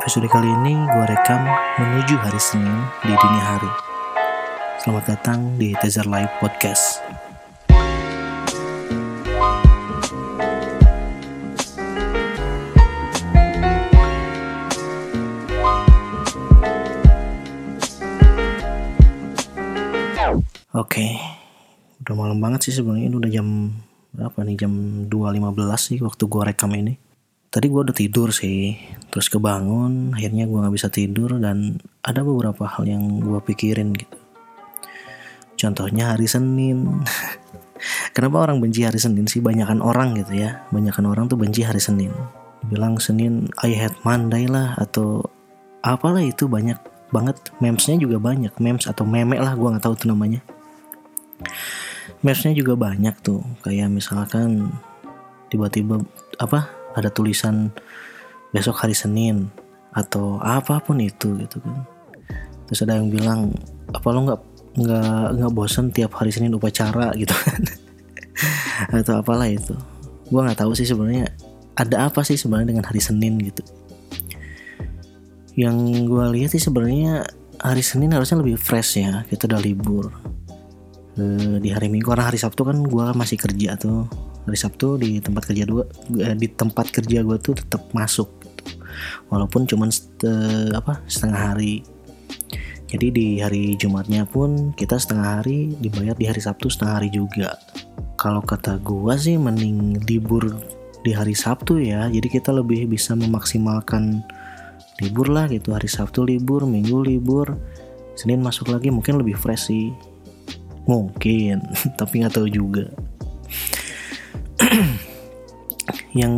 Episode kali ini gue rekam menuju hari Senin di dini hari. Selamat datang di Teaser Live Podcast. Oke, udah malam banget sih sebenarnya. Ini udah jam berapa nih? Jam 2.15 sih waktu gue rekam ini. Tadi gue udah tidur sih, terus kebangun. Akhirnya gue nggak bisa tidur dan ada beberapa hal yang gue pikirin gitu. Contohnya hari Senin. Kenapa orang benci hari Senin sih? Banyakan orang gitu ya. Banyakan orang tuh benci hari Senin. Bilang Senin I hate Monday lah atau apalah itu banyak banget memesnya juga banyak memes atau meme lah gue nggak tahu tuh namanya memesnya juga banyak tuh kayak misalkan tiba-tiba apa ada tulisan besok hari Senin atau apa pun itu gitu kan. Terus ada yang bilang apa lo nggak nggak nggak bosan tiap hari Senin upacara? gitu kan. Atau apalah itu. Gue nggak tahu sih sebenarnya ada apa sih sebenarnya dengan hari Senin gitu. Yang gue lihat sih sebenarnya hari Senin harusnya lebih fresh ya kita udah libur. E, di hari Minggu karena hari Sabtu kan gue masih kerja tuh hari Sabtu di tempat kerja dua eh, di tempat kerja gue tuh tetap masuk gitu. walaupun cuman set, apa setengah hari. Jadi di hari Jumatnya pun kita setengah hari dibayar di hari Sabtu setengah hari juga. Kalau kata gue sih mending libur di hari Sabtu ya. Jadi kita lebih bisa memaksimalkan libur lah gitu. Hari Sabtu libur Minggu libur Senin masuk lagi mungkin lebih fresh sih. Mungkin tapi nggak tahu juga yang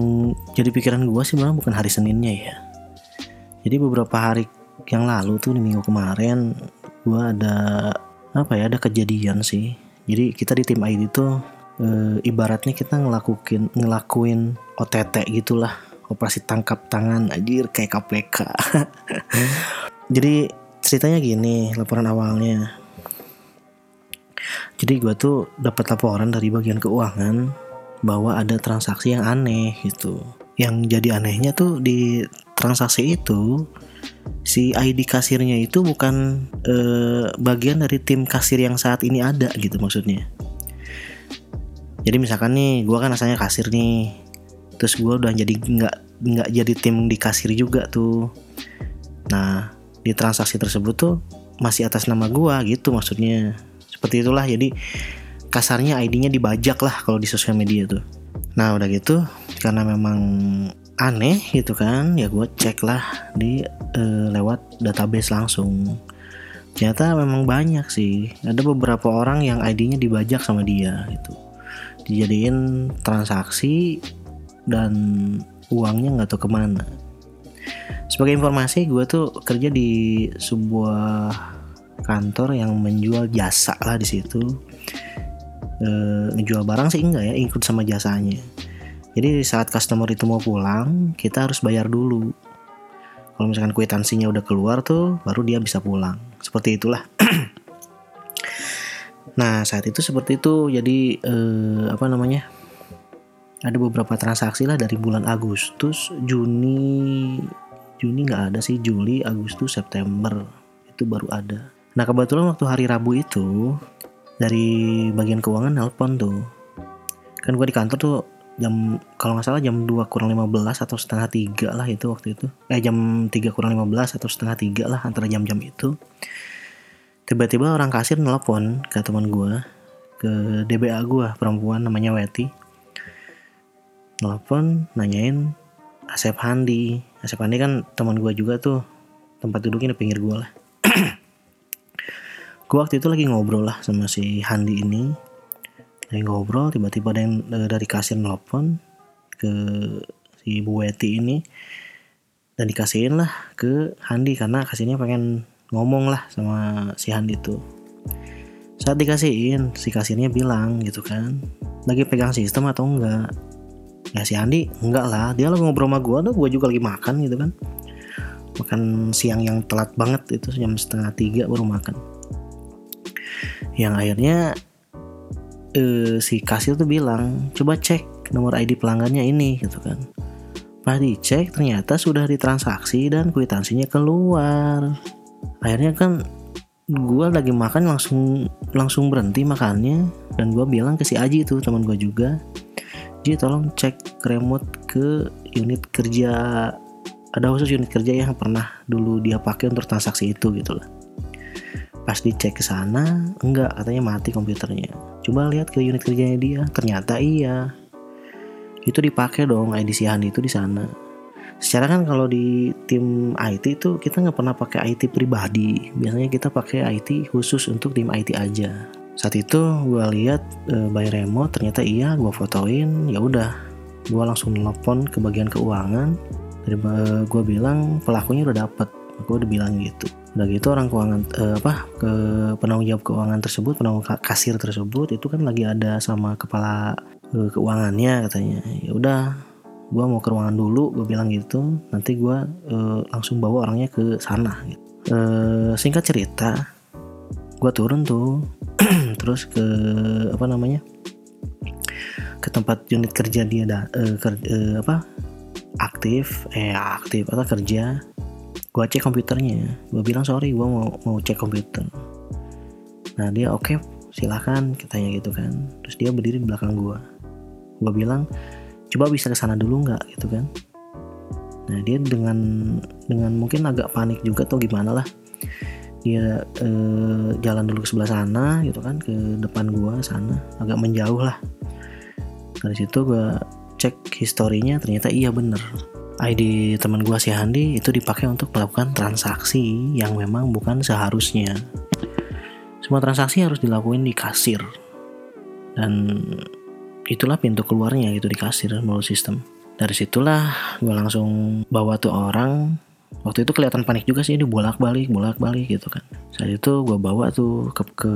jadi pikiran gue sih malah bukan hari Seninnya ya. Jadi beberapa hari yang lalu tuh di minggu kemarin gue ada apa ya ada kejadian sih. Jadi kita di tim ID tuh e, ibaratnya kita ngelakuin ngelakuin OTT gitulah. Operasi tangkap tangan anjir kayak KPK jadi ceritanya gini laporan awalnya. Jadi gue tuh dapat laporan dari bagian keuangan bahwa ada transaksi yang aneh gitu. Yang jadi anehnya tuh di transaksi itu si ID kasirnya itu bukan eh, bagian dari tim kasir yang saat ini ada gitu maksudnya. Jadi misalkan nih gue kan asalnya kasir nih terus gue udah jadi nggak nggak jadi tim di kasir juga tuh. Nah di transaksi tersebut tuh masih atas nama gue gitu maksudnya. Seperti itulah jadi kasarnya ID-nya dibajak lah kalau di sosial media tuh. Nah udah gitu karena memang aneh gitu kan ya gue cek lah di uh, lewat database langsung. Ternyata memang banyak sih. Ada beberapa orang yang ID-nya dibajak sama dia gitu. Dijadiin transaksi dan uangnya nggak tahu ke mana. Sebagai informasi gue tuh kerja di sebuah kantor yang menjual jasa lah di situ e, ngejual barang sih enggak ya ikut sama jasanya. Jadi saat customer itu mau pulang kita harus bayar dulu. Kalau misalkan kwitansinya udah keluar tuh baru dia bisa pulang. Seperti itulah. Nah saat itu seperti itu. Jadi e, apa namanya? Ada beberapa transaksi lah dari bulan Agustus, Juni, Juni nggak ada sih, Juli, Agustus, September. Itu baru ada. Nah kebetulan waktu hari Rabu itu dari bagian keuangan nelpon tuh, kan gue di kantor tuh jam kalau nggak salah jam 2 kurang 15 atau setengah tiga lah itu waktu itu. Eh jam 3 kurang 15 atau setengah tiga lah antara jam-jam itu. Tiba-tiba orang kasir nelpon ke teman gue ke DBA gue perempuan namanya Weti. Nelfon nanyain Asep Handi. Asep Handi kan teman gue juga tuh tempat duduknya di pinggir gue lah gue waktu itu lagi ngobrol lah sama si Handi ini. Lagi ngobrol tiba-tiba ada yang dari kasir nelfon ke si Bu Weti ini. Dan dikasihin lah ke Handi karena kasihnya pengen ngomong lah sama si Handi tuh saat dikasihin si kasirnya bilang gitu kan lagi pegang sistem atau enggak? Ya si Andi enggak lah dia lagi ngobrol sama gue tuh gue juga lagi makan gitu kan. Makan siang yang telat banget itu jam setengah tiga baru makan yang akhirnya eh, si kasir tuh bilang coba cek nomor ID pelanggannya ini gitu kan. Pas dicek ternyata sudah ditransaksi dan kwitansinya keluar. Akhirnya kan gue lagi makan langsung langsung berhenti makannya dan gue bilang ke si Aji tuh teman gue juga Ji tolong cek remote ke unit kerja ada khusus unit kerja yang pernah dulu dia pakai untuk transaksi itu gitu lah pas dicek ke sana enggak katanya mati komputernya. Coba lihat ke unit kerjanya dia. Ternyata iya. Itu dipakai dong ID si Handi itu di sana. Secara kan kalau di tim IT itu kita nggak pernah pakai IT pribadi. Biasanya kita pakai IT khusus untuk tim IT aja. Saat itu gue lihat e, by remote ternyata iya gue fotoin ya udah. Gue langsung nelpon ke bagian keuangan. E, gue bilang pelakunya udah dapet. Gue udah bilang gitu udah gitu orang keuangan e, apa ke penanggung jawab keuangan tersebut penanggung kasir tersebut itu kan lagi ada sama kepala e, keuangannya katanya ya udah gue mau ke ruangan dulu gue bilang gitu nanti gue uh, langsung bawa orangnya ke sana gitu. uh, singkat cerita gue turun tuh terus ke apa namanya ke tempat unit kerja dia dah uh, ker, uh, apa aktif eh aktif atau kerja gue cek komputernya. Gue bilang sorry gue mau mau cek komputer. Nah dia oke okay, silahkan katanya gitu kan. Terus dia berdiri di belakang gue gue bilang coba bisa ke sana dulu nggak? Gitu kan. Nah dia dengan dengan mungkin agak panik juga atau gimana lah. Dia eh, jalan dulu ke sebelah sana gitu kan ke depan gua sana. Agak menjauh lah. Dari situ gua cek historinya ternyata iya bener ID teman gua si Handi itu dipakai untuk melakukan transaksi yang memang bukan seharusnya. Semua transaksi harus dilakuin di kasir. Dan itulah pintu keluarnya gitu di kasir melalui sistem. Dari situlah gue langsung bawa tuh orang. Waktu itu kelihatan panik juga sih dia bolak balik bolak balik gitu kan. Saat itu gue bawa tuh ke, ke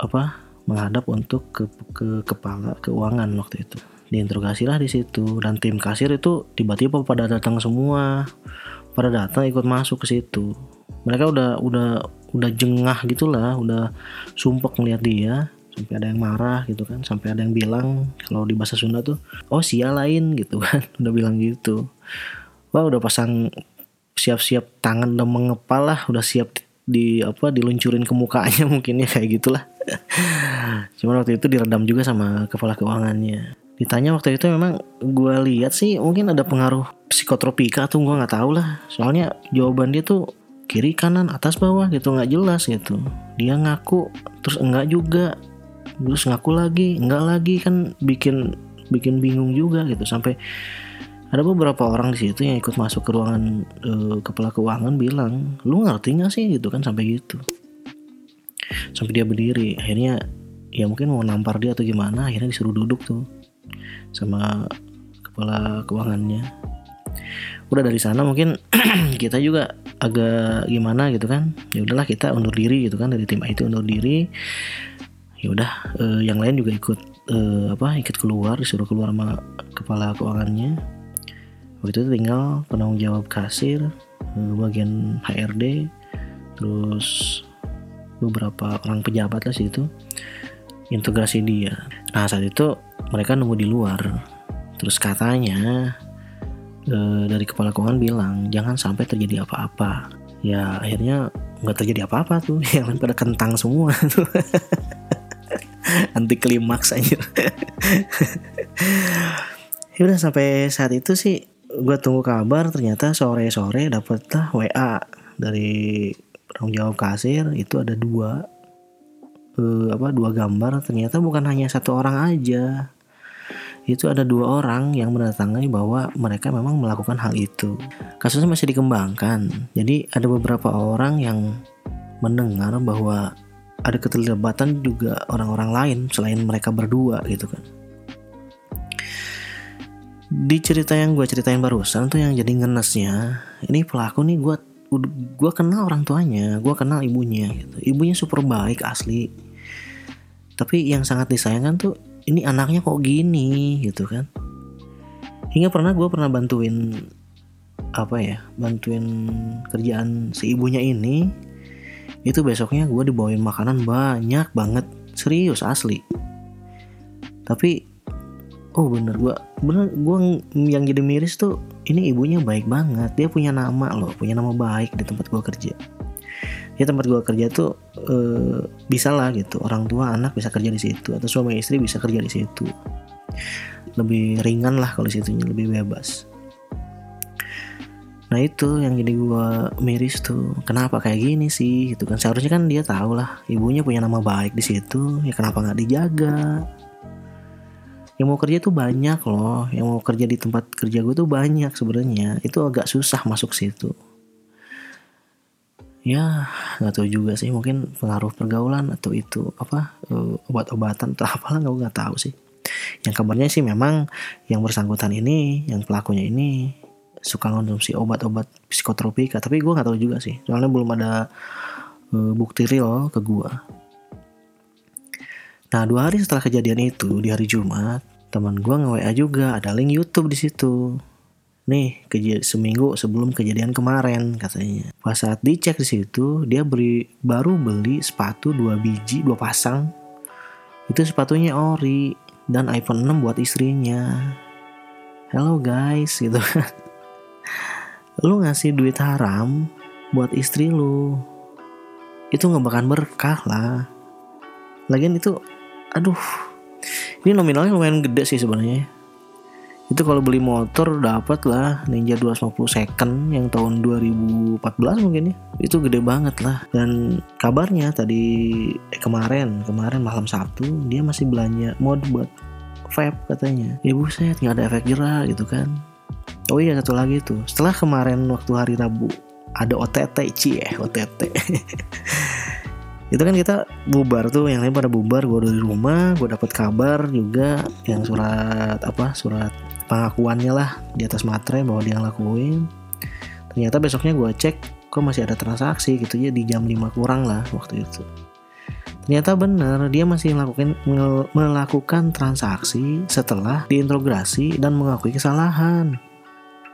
apa menghadap untuk ke, ke kepala keuangan waktu itu diinterogasi lah di situ. Dan tim kasir itu tiba-tiba pada datang semua. Pada datang ikut masuk ke situ. Mereka udah udah udah jengah gitulah. Udah sumpek melihat dia. Sampai ada yang marah gitu kan. Sampai ada yang bilang kalau di bahasa Sunda tuh oh sia lain gitu kan. Udah bilang gitu. Wah udah pasang siap-siap tangan udah mengepal lah. Udah siap di apa diluncurin ke mukanya mungkin ya kayak gitulah. Cuman waktu itu diredam juga sama kepala keuangannya ditanya waktu itu memang gue lihat sih mungkin ada pengaruh psikotropika tuh gue nggak tahu lah. Soalnya jawaban dia tuh kiri kanan atas bawah gitu nggak jelas gitu. Dia ngaku terus enggak juga. Terus ngaku lagi enggak lagi kan bikin bikin bingung juga gitu. Sampai ada beberapa orang di situ yang ikut masuk ke ruangan e, kepala keuangan bilang lu ngerti nggak sih? gitu kan sampai gitu. Sampai dia berdiri. Akhirnya ya mungkin mau nampar dia atau gimana akhirnya disuruh duduk tuh sama kepala keuangannya. Udah dari sana mungkin kita juga agak gimana gitu kan. Ya udahlah kita undur diri gitu kan dari tim itu undur diri. Ya udah uh, yang lain juga ikut uh, apa ikut keluar disuruh keluar sama kepala keuangannya. Waktu itu tinggal penanggung jawab kasir uh, bagian HRD terus beberapa orang pejabat lah situ integrasi dia. Nah saat itu mereka nunggu di luar. Terus katanya uh, dari kepala keuangan bilang jangan sampai terjadi apa-apa. Ya akhirnya nggak terjadi apa-apa tuh. Yang lain pada kentang semua tuh. Anti klimaks aja ya udah sampai saat itu sih gue tunggu kabar ternyata sore sore dapet lah WA dari penanggung jawab kasir itu ada dua uh, apa dua gambar ternyata bukan hanya satu orang aja. Itu ada dua orang yang mendatangi bahwa mereka memang melakukan hal itu. Kasusnya masih dikembangkan. Jadi ada beberapa orang yang mendengar bahwa ada keterlibatan juga orang-orang lain selain mereka berdua gitu kan. Di cerita yang gue ceritain barusan tuh yang jadi ngenesnya ini pelaku nih gue gue kenal orang tuanya gue kenal ibunya gitu. Ibunya super baik asli. Tapi yang sangat disayangkan tuh ini anaknya kok gini gitu kan. Hingga pernah gue pernah bantuin apa ya bantuin kerjaan si ibunya ini itu besoknya gue dibawain makanan banyak banget. Serius asli. Tapi oh bener gue bener gue yang jadi miris tuh ini ibunya baik banget. Dia punya nama loh punya nama baik di tempat gue kerja. Ya tempat gue kerja tuh e, bisa lah gitu. Orang tua anak bisa kerja di situ atau suami istri bisa kerja di situ. Lebih ringan lah kalau situnya lebih bebas. Nah itu yang jadi gue miris tuh. Kenapa kayak gini sih gitu kan? Seharusnya kan dia tahu lah ibunya punya nama baik di situ ya kenapa nggak dijaga yang mau kerja tuh banyak loh. Yang mau kerja di tempat kerja gue tuh banyak sebenarnya. Itu agak susah masuk situ. Ya nggak tahu juga sih. Mungkin pengaruh pergaulan atau itu apa uh, obat-obatan atau apalah nggak nggak tahu sih. Yang kabarnya sih memang yang bersangkutan ini yang pelakunya ini suka konsumsi obat-obat psikotropika. Tapi gue nggak tahu juga sih. Soalnya belum ada uh, bukti real ke gue Nah dua hari setelah kejadian itu di hari Jumat teman gue nge-WA juga ada link YouTube di situ. Nih, seminggu sebelum kejadian kemarin katanya. Pas saat dicek di situ, dia beri baru beli sepatu dua biji, dua pasang. Itu sepatunya ori dan iPhone 6 buat istrinya. Hello guys, gitu kan. lu ngasih duit haram buat istri lu. Itu nggak bakal berkah lah. Lagian itu, aduh, ini nominalnya lumayan gede sih sebenarnya. Itu kalau beli motor dapat lah Ninja 250 second yang tahun 2014 mungkin ya. Itu gede banget lah. Dan kabarnya tadi eh, kemarin kemarin malam Sabtu dia masih belanja mod buat vape katanya. Ya buset nggak ada efek jerah gitu kan. Oh iya satu lagi tuh. Setelah kemarin waktu hari Rabu ada OTT cie OTT itu kan kita bubar tuh yang lain pada bubar gue dari rumah gue dapat kabar juga yang surat apa surat pengakuannya lah di atas materai bahwa dia ngelakuin. Ternyata besoknya gue cek kok masih ada transaksi gitu ya di jam 5 kurang lah waktu itu. Ternyata benar dia masih melakukan melakukan transaksi setelah diintegrasi dan mengakui kesalahan.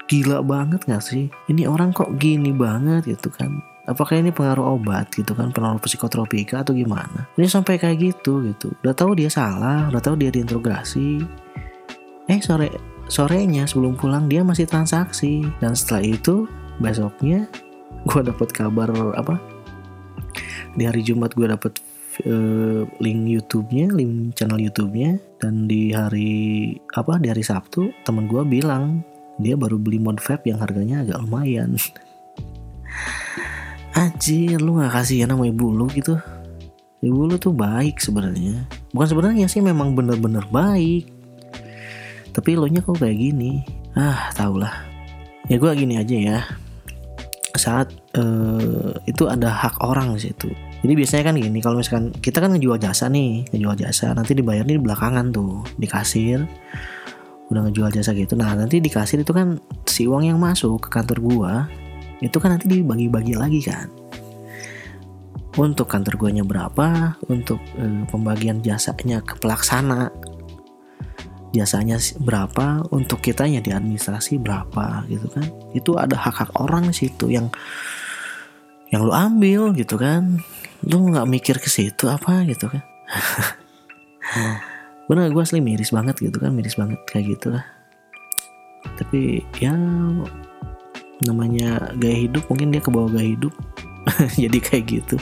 Gila banget gak sih? Ini orang kok gini banget gitu kan apakah ini pengaruh obat gitu kan pengaruh psikotropika atau gimana? Ini sampai kayak gitu gitu. Udah tahu dia salah udah tahu dia diinterogasi. Eh sore sorenya sebelum pulang dia masih transaksi. Dan setelah itu besoknya gue dapet kabar apa? Di hari Jumat gue dapet uh, link YouTube-nya, link channel YouTube-nya. Dan di hari apa di hari Sabtu temen gue bilang dia baru beli mod vape yang harganya agak lumayan Anjir lu gak kasih nama ibu lu gitu. Ibu lu tuh baik sebenarnya. Bukan sebenarnya sih memang bener-bener baik. Tapi lo nya kok kayak gini? Ah tau lah. Ya gue gini aja ya. Saat uh, itu ada hak orang di situ. Jadi biasanya kan gini kalau misalkan kita kan ngejual jasa nih ngejual jasa nanti dibayar di belakangan tuh di kasir. Udah ngejual jasa gitu. Nah nanti di kasir itu kan si uang yang masuk ke kantor gua itu kan nanti dibagi-bagi lagi kan. Untuk kantor guanya berapa untuk eh, pembagian jasanya ke pelaksana jasanya berapa untuk kitanya di administrasi berapa gitu kan. Itu ada hak-hak orang situ yang yang lu ambil gitu kan. Lu nggak mikir ke situ apa gitu kan. Bener gue asli miris banget gitu kan miris banget kayak gitu lah. Tapi ya namanya gaya hidup mungkin dia ke bawah gaya hidup. Jadi kayak gitu.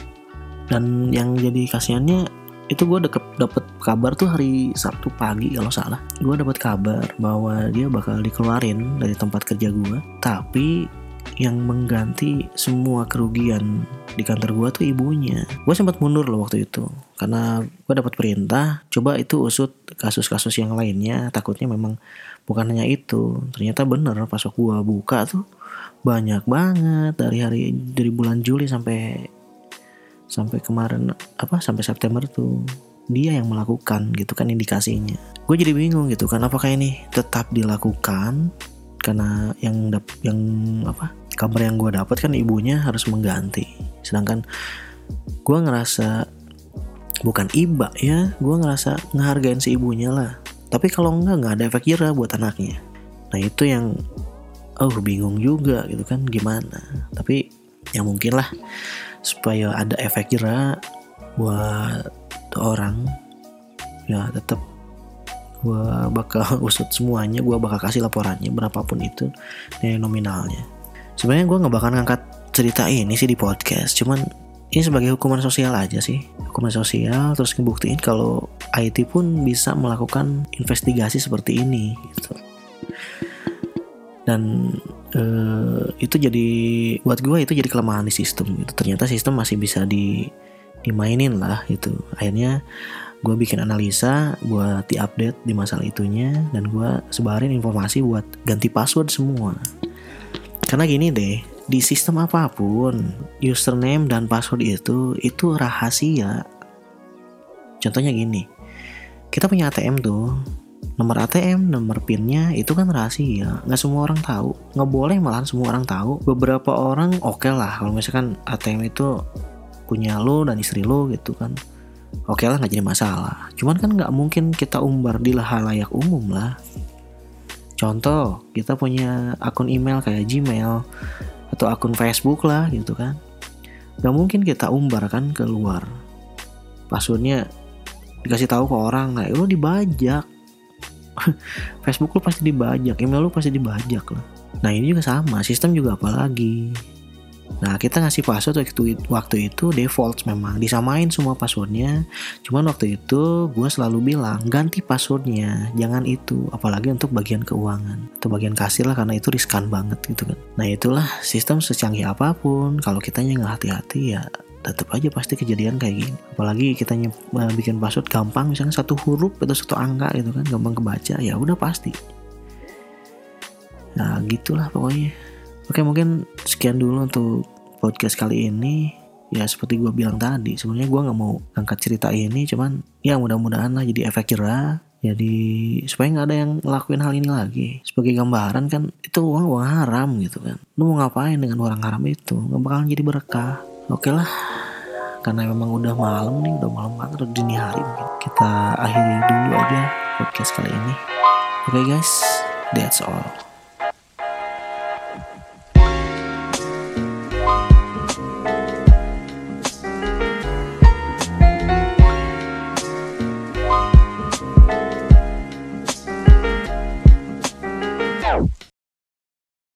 Dan yang jadi kasihannya itu gue deket dapet kabar tuh hari Sabtu pagi kalau salah. Gue dapet kabar bahwa dia bakal dikeluarin dari tempat kerja gue tapi yang mengganti semua kerugian di kantor gue tuh ibunya. Gue sempat mundur loh waktu itu karena gue dapat perintah coba itu usut kasus-kasus yang lainnya. Takutnya memang bukan hanya itu. Ternyata bener pas gue buka tuh banyak banget dari hari dari bulan Juli sampai sampai kemarin apa sampai September tuh dia yang melakukan gitu kan indikasinya gue jadi bingung gitu kan apakah ini tetap dilakukan karena yang dap yang apa kabar yang gue dapat kan ibunya harus mengganti sedangkan gue ngerasa bukan iba ya gue ngerasa ngehargain si ibunya lah. Tapi kalau enggak nggak ada efek jerah buat anaknya. Nah itu yang oh bingung juga gitu kan gimana? Tapi ya mungkin lah supaya ada efek jerah buat orang ya tetap gue bakal usut semuanya gue bakal kasih laporannya berapapun itu nilai nominalnya. Sebenarnya gue nggak bakal ngangkat cerita ini sih di podcast cuman ini sebagai hukuman sosial aja sih. Hukuman sosial terus ngebuktiin kalau IT pun bisa melakukan investigasi seperti ini gitu. Dan uh, itu jadi buat gue itu jadi kelemahan di sistem gitu. Ternyata sistem masih bisa di dimainin lah gitu. Akhirnya gue bikin analisa buat diupdate di masalah itunya dan gue sebarin informasi buat ganti password semua. Karena gini deh di sistem apa pun username dan password itu itu rahasia contohnya gini kita punya ATM tuh nomor ATM, nomor PIN-nya itu kan rahasia, nggak semua orang tahu, nggak boleh malah semua orang tahu. Beberapa orang oke okay lah kalau misalkan ATM itu punya lo dan istri lo gitu kan, oke okay lah nggak jadi masalah. Cuman kan nggak mungkin kita umbar di layak umum lah. Contoh, kita punya akun email kayak Gmail atau akun Facebook lah gitu kan. Gak mungkin kita umbar kan keluar. Passwordnya dikasih tahu ke orang, nah lo dibajak Facebook lu pasti dibajak, email lu pasti dibajak lah. Nah ini juga sama, sistem juga apalagi. Nah kita ngasih password waktu, waktu itu default memang disamain semua passwordnya. Cuman waktu itu gue selalu bilang ganti passwordnya, jangan itu. Apalagi untuk bagian keuangan atau bagian kasir lah karena itu riskan banget gitu kan. Nah itulah sistem secanggih apa pun kalau kitanya nggak hati-hati ya tetap aja pasti kejadian kayak gini apalagi kita uh, bikin password gampang misalnya satu huruf atau satu angka gitu kan gampang kebaca ya udah pasti nah gitulah pokoknya oke mungkin sekian dulu untuk podcast kali ini. Ya seperti gue bilang tadi sebenarnya gue nggak mau angkat cerita ini cuman ya mudah-mudahan lah jadi efek jerah. Jadi supaya nggak ada yang ngelakuin hal ini lagi. Sebagai gambaran kan itu uang uang haram gitu kan. Lu mau ngapain dengan orang haram itu? Nggak bakalan jadi berkah. Oke lah karena memang udah malam nih udah malam banget udah dini hari mungkin. Kita akhiri dulu aja podcast kali ini. Oke okay guys that's all